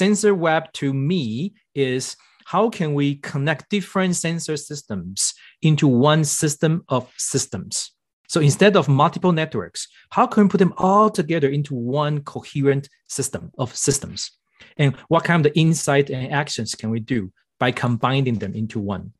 sensor web to me is how can we connect different sensor systems into one system of systems? So instead of multiple networks, how can we put them all together into one coherent system of systems? And what kind of insight and actions can we do by combining them into one?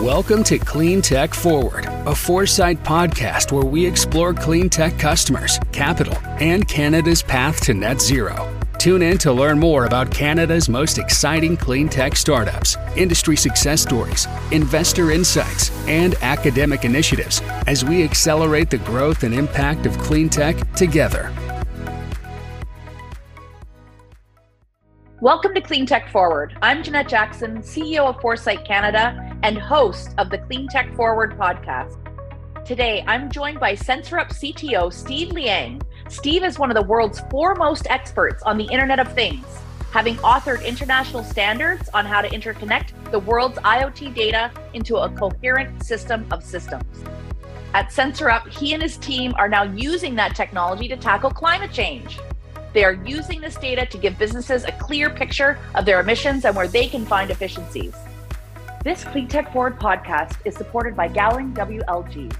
Welcome to Clean Tech Forward, a foresight podcast where we explore clean tech customers, capital, and Canada's path to net zero. Tune in to learn more about Canada's most exciting clean tech startups, industry success stories, investor insights, and academic initiatives as we accelerate the growth and impact of clean tech together. Welcome to Clean Tech Forward. I'm Jeanette Jackson, CEO of Foresight Canada and host of the Clean Tech Forward podcast. Today, I'm joined by SensorUp CTO Steve Liang. Steve is one of the world's foremost experts on the Internet of Things, having authored international standards on how to interconnect the world's IoT data into a coherent system of systems. At SensorUp, he and his team are now using that technology to tackle climate change. They are using this data to give businesses a clear picture of their emissions and where they can find efficiencies. This CleanTech Forward podcast is supported by Gowling WLG.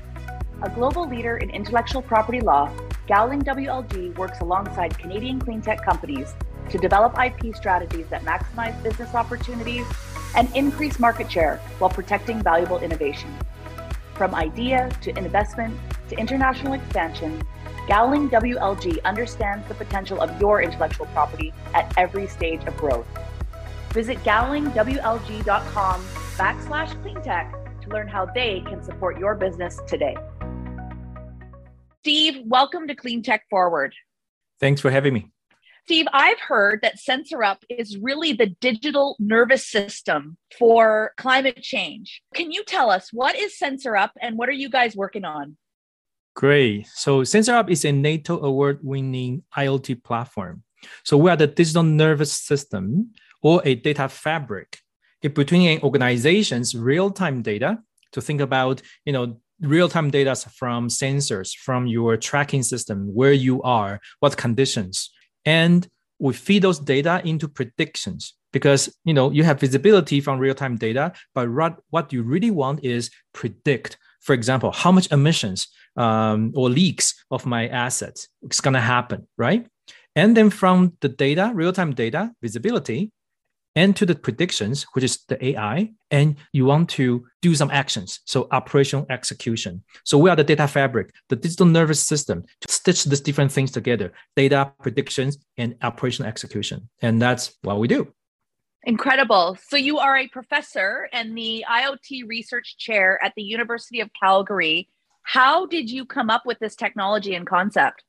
A global leader in intellectual property law, Gowling WLG works alongside Canadian cleantech companies to develop IP strategies that maximize business opportunities and increase market share while protecting valuable innovation. From idea to investment to international expansion, Gowling WLG understands the potential of your intellectual property at every stage of growth. Visit gowlingwlg.com backslash cleantech to learn how they can support your business today. Steve, welcome to Clean Tech Forward. Thanks for having me. Steve, I've heard that SensorUp is really the digital nervous system for climate change. Can you tell us what is SensorUp and what are you guys working on? Great. So SensorUp is a NATO award-winning IoT platform. So we are the digital nervous system or a data fabric between an organization's real-time data to think about, you know, real-time data from sensors, from your tracking system, where you are, what conditions, and we feed those data into predictions because you know you have visibility from real-time data, but what you really want is predict for example, how much emissions um, or leaks of my assets is going to happen, right? And then from the data, real time data, visibility, and to the predictions, which is the AI, and you want to do some actions. So operational execution. So we are the data fabric, the digital nervous system to stitch these different things together, data predictions and operational execution. And that's what we do. Incredible. So you are a professor and the IoT research chair at the University of Calgary. How did you come up with this technology and concept?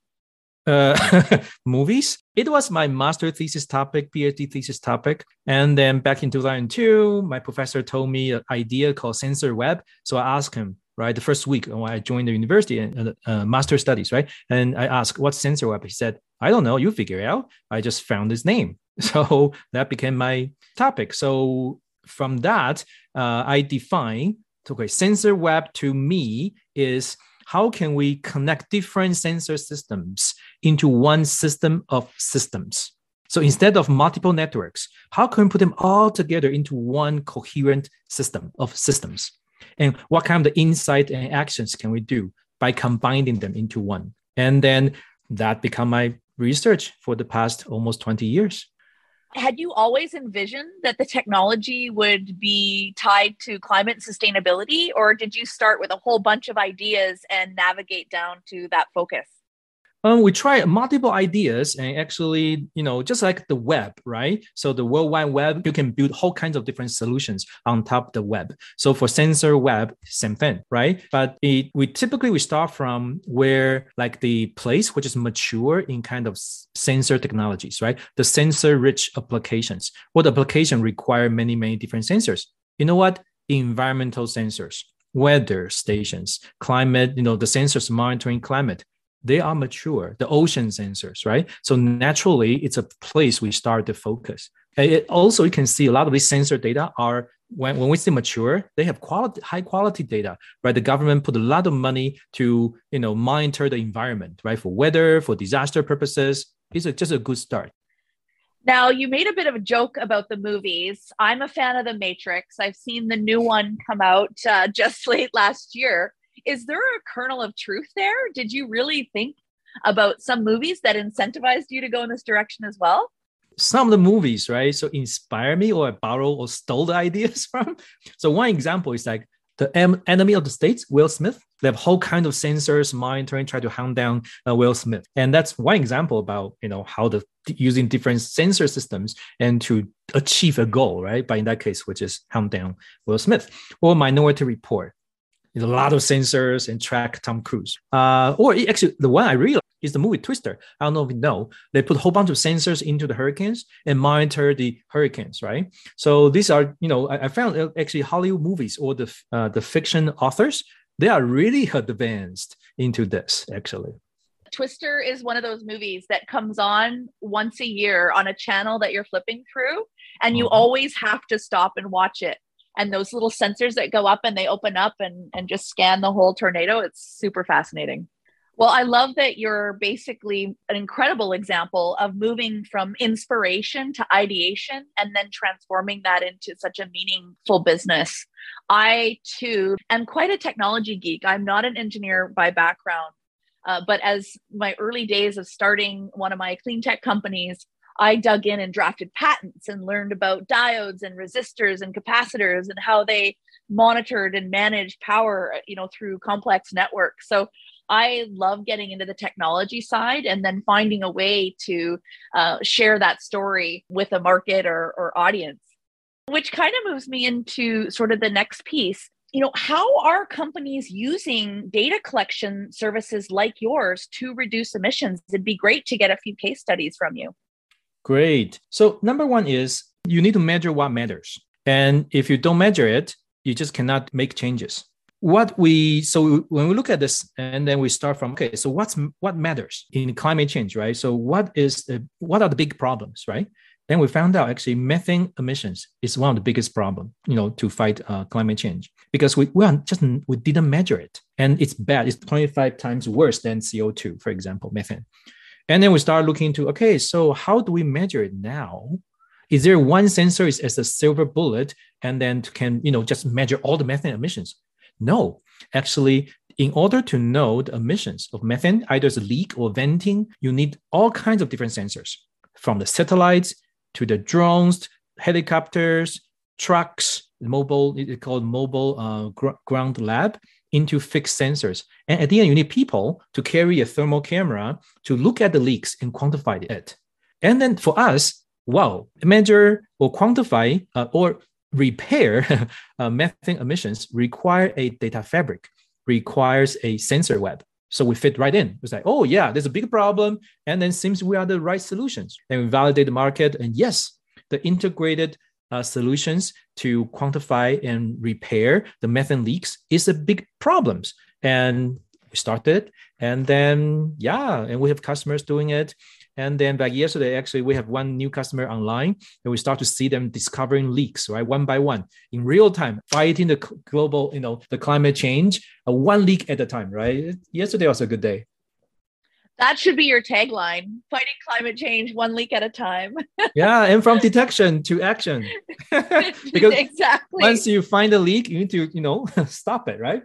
Uh, movies. It was my master thesis topic, PhD thesis topic. And then back in 2002, my professor told me an idea called sensor web. So I asked him, right, the first week when I joined the university and uh, uh, master studies, right? And I asked, what's sensor web? He said, I don't know, you figure it out. I just found his name. So that became my topic. So from that, uh, I define okay, sensor web to me is how can we connect different sensor systems into one system of systems? So instead of multiple networks, how can we put them all together into one coherent system of systems? And what kind of insight and actions can we do by combining them into one? And then that become my research for the past almost 20 years had you always envisioned that the technology would be tied to climate sustainability or did you start with a whole bunch of ideas and navigate down to that focus um, we try multiple ideas and actually, you know, just like the web, right? So the World Wide Web, you can build whole kinds of different solutions on top of the web. So for sensor web, same thing, right? But it, we typically we start from where like the place which is mature in kind of sensor technologies, right? The sensor rich applications. What application require many, many different sensors? You know what? Environmental sensors, weather stations, climate, you know, the sensors monitoring climate they are mature, the ocean sensors, right? So naturally, it's a place we start to focus. It also, you can see a lot of these sensor data are when, when we say mature, they have quality, high quality data, right? The government put a lot of money to, you know, monitor the environment, right? For weather, for disaster purposes, it's a, just a good start. Now, you made a bit of a joke about the movies. I'm a fan of The Matrix. I've seen the new one come out uh, just late last year. Is there a kernel of truth there? Did you really think about some movies that incentivized you to go in this direction as well? Some of the movies, right? So inspire me or I borrow or stole the ideas from. So one example is like the enemy of the states, Will Smith. They have whole kind of sensors monitoring, try to hunt down uh, Will Smith, and that's one example about you know how the using different sensor systems and to achieve a goal, right? But in that case, which is hunt down Will Smith, or Minority Report. A lot of sensors and track Tom Cruise. Uh, or actually, the one I really is the movie Twister. I don't know if you know. They put a whole bunch of sensors into the hurricanes and monitor the hurricanes, right? So these are, you know, I, I found uh, actually Hollywood movies or the uh, the fiction authors, they are really advanced into this actually. Twister is one of those movies that comes on once a year on a channel that you're flipping through, and you uh-huh. always have to stop and watch it. And those little sensors that go up and they open up and, and just scan the whole tornado, it's super fascinating. Well, I love that you're basically an incredible example of moving from inspiration to ideation and then transforming that into such a meaningful business. I too am quite a technology geek. I'm not an engineer by background, uh, but as my early days of starting one of my clean tech companies, I dug in and drafted patents and learned about diodes and resistors and capacitors and how they monitored and managed power, you know, through complex networks. So I love getting into the technology side and then finding a way to uh, share that story with a market or, or audience, which kind of moves me into sort of the next piece. You know, how are companies using data collection services like yours to reduce emissions? It'd be great to get a few case studies from you. Great. So, number one is you need to measure what matters. And if you don't measure it, you just cannot make changes. What we so when we look at this and then we start from okay so what's what matters in climate change right? So what is the what are the big problems right? Then we found out actually methane emissions is one of the biggest problem you know to fight uh, climate change because we, we just we didn't measure it. And it's bad. It's 25 times worse than co2 for example methane and then we start looking into okay so how do we measure it now? Is there one sensor is as a silver bullet and then can you know just measure all the methane emissions? No, actually, in order to know the emissions of methane, either as a leak or venting, you need all kinds of different sensors, from the satellites to the drones, helicopters, trucks, mobile, it's called mobile uh, gr- ground lab, into fixed sensors. And at the end, you need people to carry a thermal camera to look at the leaks and quantify it. And then for us, wow, measure or quantify uh, or repair uh, methane emissions require a data fabric, requires a sensor web. So we fit right in. It's like, oh yeah, there's a big problem, and then seems we are the right solutions. And we validate the market, and yes, the integrated uh, solutions to quantify and repair the methane leaks is a big problems. And we started, and then yeah, and we have customers doing it. And then back yesterday, actually, we have one new customer online, and we start to see them discovering leaks, right, one by one, in real time, fighting the global, you know, the climate change, uh, one leak at a time, right? Yesterday was a good day. That should be your tagline: fighting climate change one leak at a time. yeah, and from detection to action. because exactly once you find a leak, you need to, you know, stop it, right?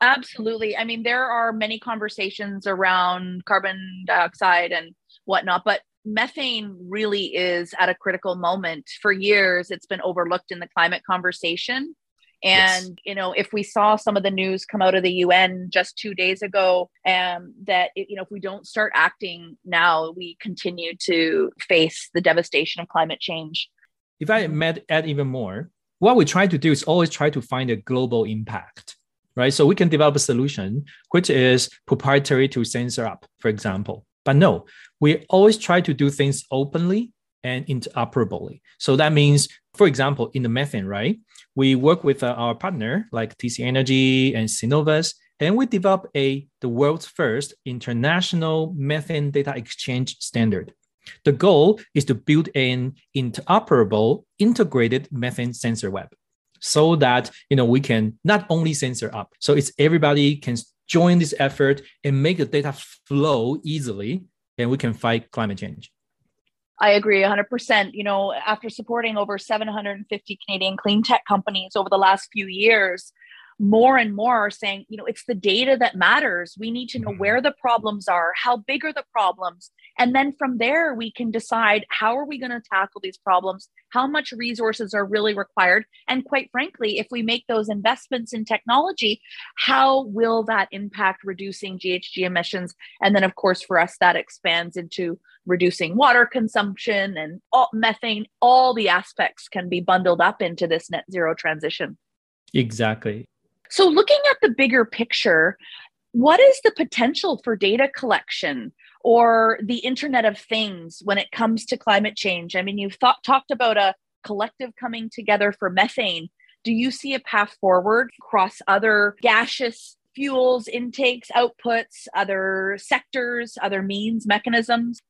Absolutely. I mean, there are many conversations around carbon dioxide and whatnot. But methane really is at a critical moment. For years, it's been overlooked in the climate conversation. And, yes. you know, if we saw some of the news come out of the UN just two days ago, um, that, you know, if we don't start acting now, we continue to face the devastation of climate change. If I might add even more, what we try to do is always try to find a global impact, right? So we can develop a solution which is proprietary to SensorUp, for example. But no, we always try to do things openly and interoperably. So that means, for example, in the methane, right? We work with uh, our partner like TC Energy and Cenovus, and we develop a the world's first international methane data exchange standard. The goal is to build an interoperable, integrated methane sensor web, so that you know we can not only sensor up, so it's everybody can join this effort and make the data flow easily, and we can fight climate change. I agree 100%. You know, after supporting over 750 Canadian clean tech companies over the last few years, more and more are saying, you know, it's the data that matters. We need to know mm-hmm. where the problems are, how big are the problems, and then from there we can decide how are we going to tackle these problems, how much resources are really required, and quite frankly, if we make those investments in technology, how will that impact reducing GHG emissions? And then of course for us that expands into reducing water consumption and all, methane, all the aspects can be bundled up into this net zero transition. Exactly. So, looking at the bigger picture, what is the potential for data collection or the Internet of Things when it comes to climate change? I mean, you've thought, talked about a collective coming together for methane. Do you see a path forward across other gaseous fuels, intakes, outputs, other sectors, other means, mechanisms?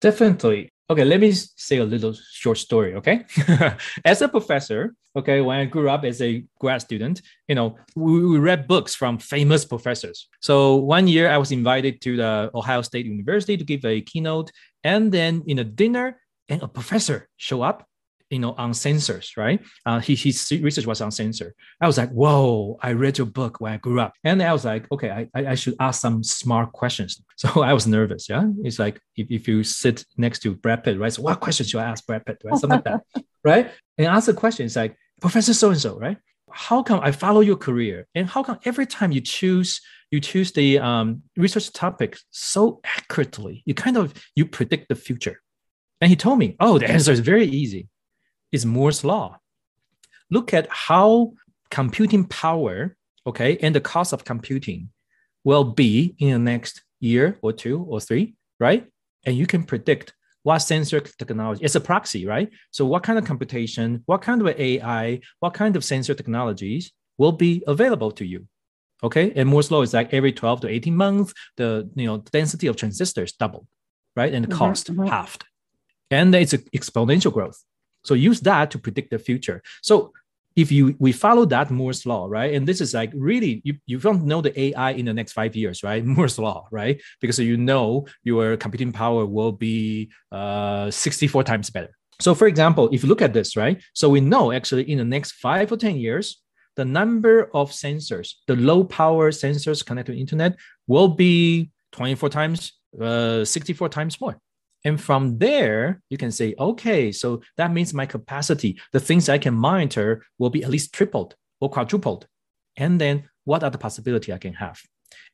Definitely. Okay, let me say a little short story. Okay, as a professor, okay, when I grew up as a grad student, you know, we, we, read books from famous professors. So one year I was invited to the Ohio State University to give a keynote, and then in a dinner, and a professor show up you know, on sensors, right? Uh, he, his research was on sensor. I was like, whoa, I read your book when I grew up. And I was like, okay, I, I should ask some smart questions. So I was nervous. Yeah. It's like if, if you sit next to Brad Pitt, right? So what questions should I ask Brad Pitt, right? Something like that, right? And ask a question. It's like, Professor so-and-so, right? How come I follow your career? And how come every time you choose you choose the um, research topic so accurately, you kind of you predict the future. And he told me, oh, the answer is very easy is Moore's law. Look at how computing power, okay, and the cost of computing will be in the next year or two or three, right? And you can predict what sensor technology it's a proxy right so what kind of computation what kind of ai what kind of sensor technologies will be available to you okay and moore's law is like every 12 to 18 months the you know density of transistors doubled right and the mm-hmm, cost mm-hmm. halved and it's exponential growth so use that to predict the future. So if you we follow that Moore's law, right? And this is like really you, you don't know the AI in the next five years, right? Moore's law, right? Because you know your computing power will be uh, 64 times better. So for example, if you look at this, right? So we know actually in the next five or 10 years, the number of sensors, the low power sensors connected to internet will be 24 times, uh, 64 times more. And from there, you can say, okay, so that means my capacity, the things I can monitor will be at least tripled or quadrupled. And then what are the possibility I can have?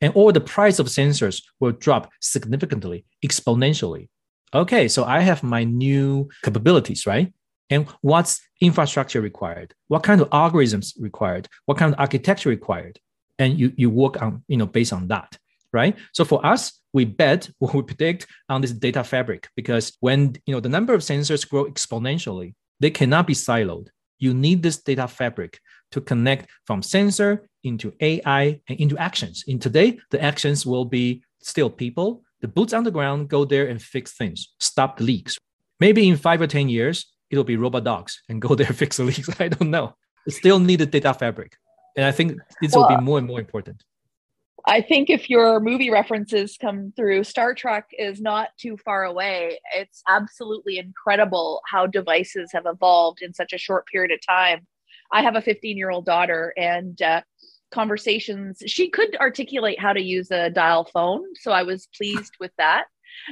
And all the price of sensors will drop significantly, exponentially. Okay, so I have my new capabilities, right? And what's infrastructure required? What kind of algorithms required? What kind of architecture required? And you, you work on, you know, based on that right? So for us, we bet or we predict on this data fabric because when you know the number of sensors grow exponentially, they cannot be siloed. You need this data fabric to connect from sensor into AI and into actions. In today, the actions will be still people, the boots on the ground, go there and fix things, stop the leaks. Maybe in five or 10 years, it'll be robot dogs and go there fix the leaks. I don't know. still need a data fabric. And I think this well, will be more and more important. I think if your movie references come through, Star Trek is not too far away. It's absolutely incredible how devices have evolved in such a short period of time. I have a 15 year old daughter, and uh, conversations, she could articulate how to use a dial phone. So I was pleased with that.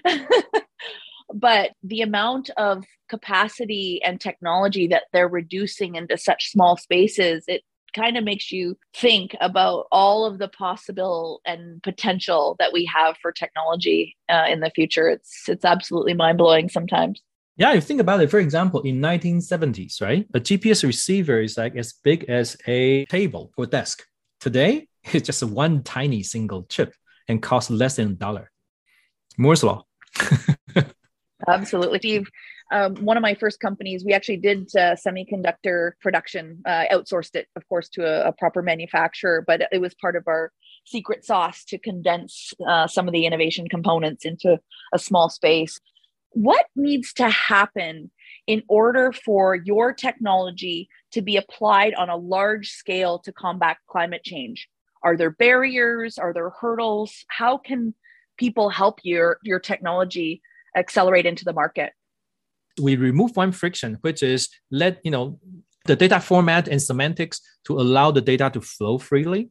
but the amount of capacity and technology that they're reducing into such small spaces, it kind of makes you think about all of the possible and potential that we have for technology uh, in the future. It's it's absolutely mind blowing sometimes. Yeah, you think about it. For example, in 1970s, right, a GPS receiver is like as big as a table or desk. Today, it's just one tiny single chip and costs less than a dollar. Moore's law. Absolutely, Steve um, one of my first companies, we actually did uh, semiconductor production, uh, outsourced it, of course, to a, a, proper manufacturer, but it was part of our secret sauce to condense uh, some of the innovation components into a small space. What needs to happen in order for your technology to be applied on a large scale to combat climate change? Are there barriers? Are there hurdles? How can people help your, your technology accelerate into the market? We remove one friction, which is let you know the data format and semantics to allow the data to flow freely.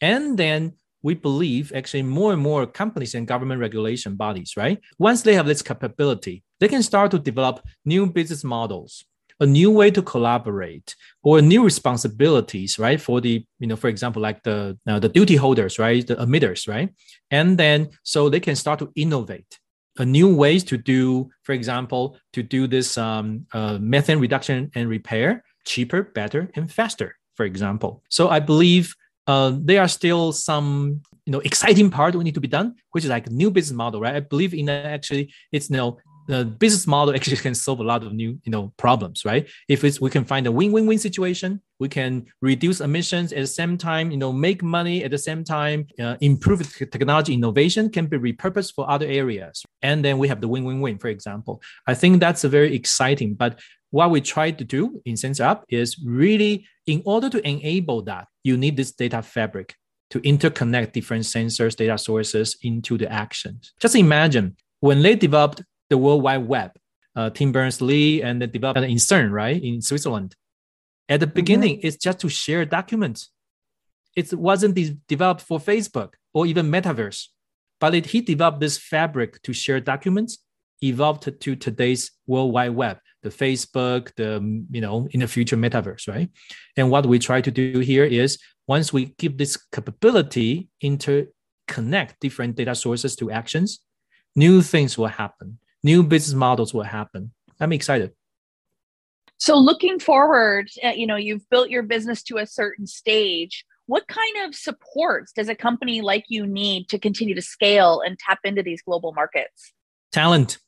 And then we believe actually more and more companies and government regulation bodies, right? Once they have this capability, they can start to develop new business models, a new way to collaborate, or new responsibilities, right? For the, you know, for example, like the uh, the duty holders, right? The emitters, right? And then so they can start to innovate a new ways to do, for example, to do this um, uh, methane reduction and repair cheaper, better, and faster, for example. So I believe uh, there are still some you know exciting part we need to be done, which is like new business model, right? I believe in actually it's you know the business model actually can solve a lot of new you know problems right? If it's we can find a win-win-win situation we can reduce emissions at the same time you know make money at the same time uh, improve technology innovation can be repurposed for other areas. And then we have the win-win-win for example. I think that's a very exciting but what we try to do in SensorUp is really, in order to enable that, you need this data fabric to interconnect different sensors, data sources into the actions. Just imagine when they developed the World Wide Web, uh, Tim Berners-Lee and they developed in CERN, right, in Switzerland. At the beginning, mm-hmm. it's just to share documents. It wasn't de- developed for Facebook or even Metaverse, but it, he developed this fabric to share documents, evolved to today's World Wide Web the Facebook, the you know in the future metaverse, right? And what we try to do here is once we give this capability interconnect different data sources to actions, new things will happen, new business models will happen. I'm excited. So looking forward, uh, you know, you've built your business to a certain stage. What kind of supports does a company like you need to continue to scale and tap into these global markets? Talent,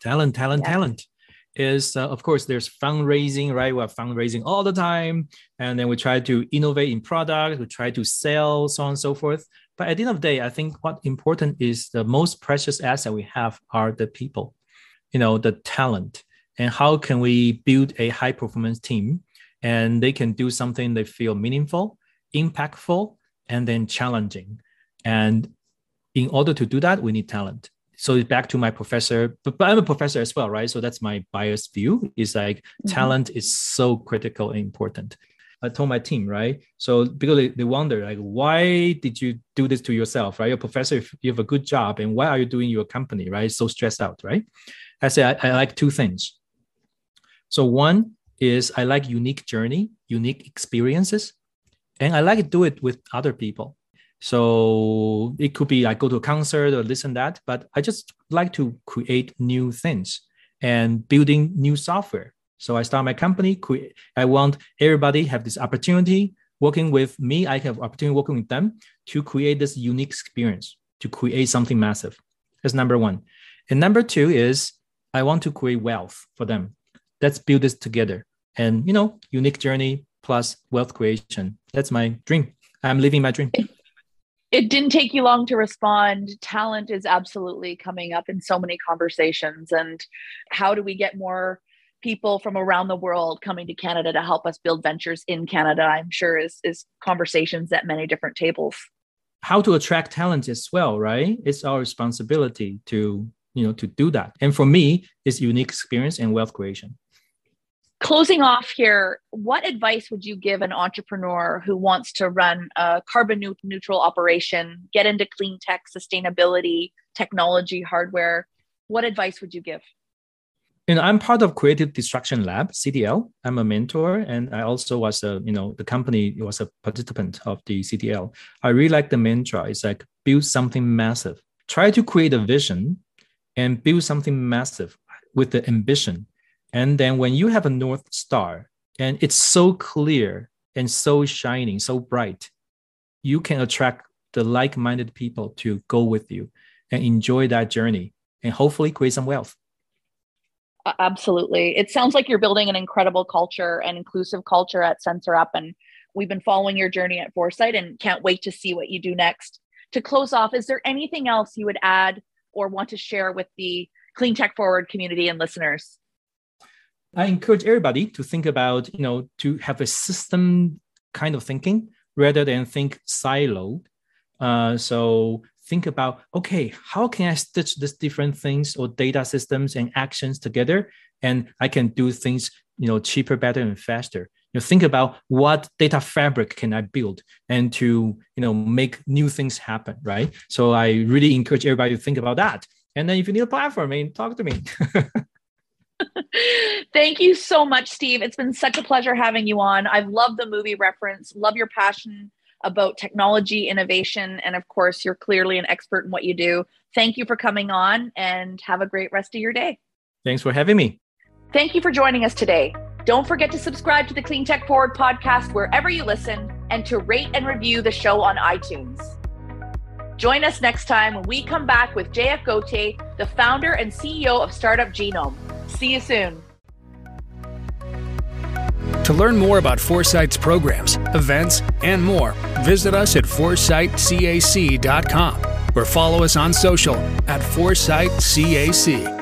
talent, talent, yeah. talent is uh, of course there's fundraising right we're fundraising all the time and then we try to innovate in product we try to sell so on and so forth but at the end of the day i think what important is the most precious asset we have are the people you know the talent and how can we build a high performance team and they can do something they feel meaningful impactful and then challenging and in order to do that we need talent so back to my professor, but, but I'm a professor as well, right? So that's my biased view. Is like mm-hmm. talent is so critical and important. I told my team, right? So because they, they wonder, like, why did you do this to yourself, right? You're a professor, you have a good job, and why are you doing your company, right? So stressed out, right? I say I, I like two things. So one is I like unique journey, unique experiences, and I like to do it with other people. So it could be I go to a concert or listen that, but I just like to create new things and building new software. So I start my company. I want everybody have this opportunity working with me. I have opportunity working with them to create this unique experience to create something massive. That's number one. And number two is I want to create wealth for them. Let's build this together. And you know, unique journey plus wealth creation. That's my dream. I'm living my dream it didn't take you long to respond. Talent is absolutely coming up in so many conversations. And how do we get more people from around the world coming to Canada to help us build ventures in Canada? I'm sure is is conversations at many different tables. How to attract talent as well, right? It's our responsibility to you know to do that. And for me, it's unique experience and wealth creation closing off here, what advice would you give an entrepreneur who wants to run a carbon neutral operation, get into clean tech, sustainability, technology, hardware? What advice would you give? You know, I'm part of Creative Destruction Lab, CDL. I'm a mentor, and I also was a, you know, the company was a participant of the CDL. I really like the mantra. It's like build something massive. Try to create a vision and build something massive with the ambition and then when you have a North Star and it's so clear and so shining, so bright, you can attract the like minded people to go with you and enjoy that journey and hopefully create some wealth. Absolutely. It sounds like you're building an incredible culture and inclusive culture at SensorUp. And we've been following your journey at Foresight and can't wait to see what you do next. To close off, is there anything else you would add or want to share with the Clean Tech Forward community and listeners? I encourage everybody to think about, you know, to have a system kind of thinking rather than think siloed. Uh, so think about okay how can i stitch these different things or data systems and actions together and i can do things you know cheaper better and faster you know, think about what data fabric can I build and to you know make new things happen, right? So I really encourage everybody to think about that. And then if you need a platform, I mean, talk to me. Thank you so much, Steve. It's been such a pleasure having you on. I've loved the movie reference, love your passion about technology, innovation, and of course, you're clearly an expert in what you do. Thank you for coming on and have a great rest of your day. Thanks for having me. Thank you for joining us today. Don't forget to subscribe to the Clean Tech Forward podcast wherever you listen and to rate and review the show on iTunes. Join us next time when we come back with JF Gauthier, the founder and CEO of Startup Genome. See you soon. To learn more about Foresight's programs, events, and more, visit us at foresightcac.com or follow us on social at ForesightCAC.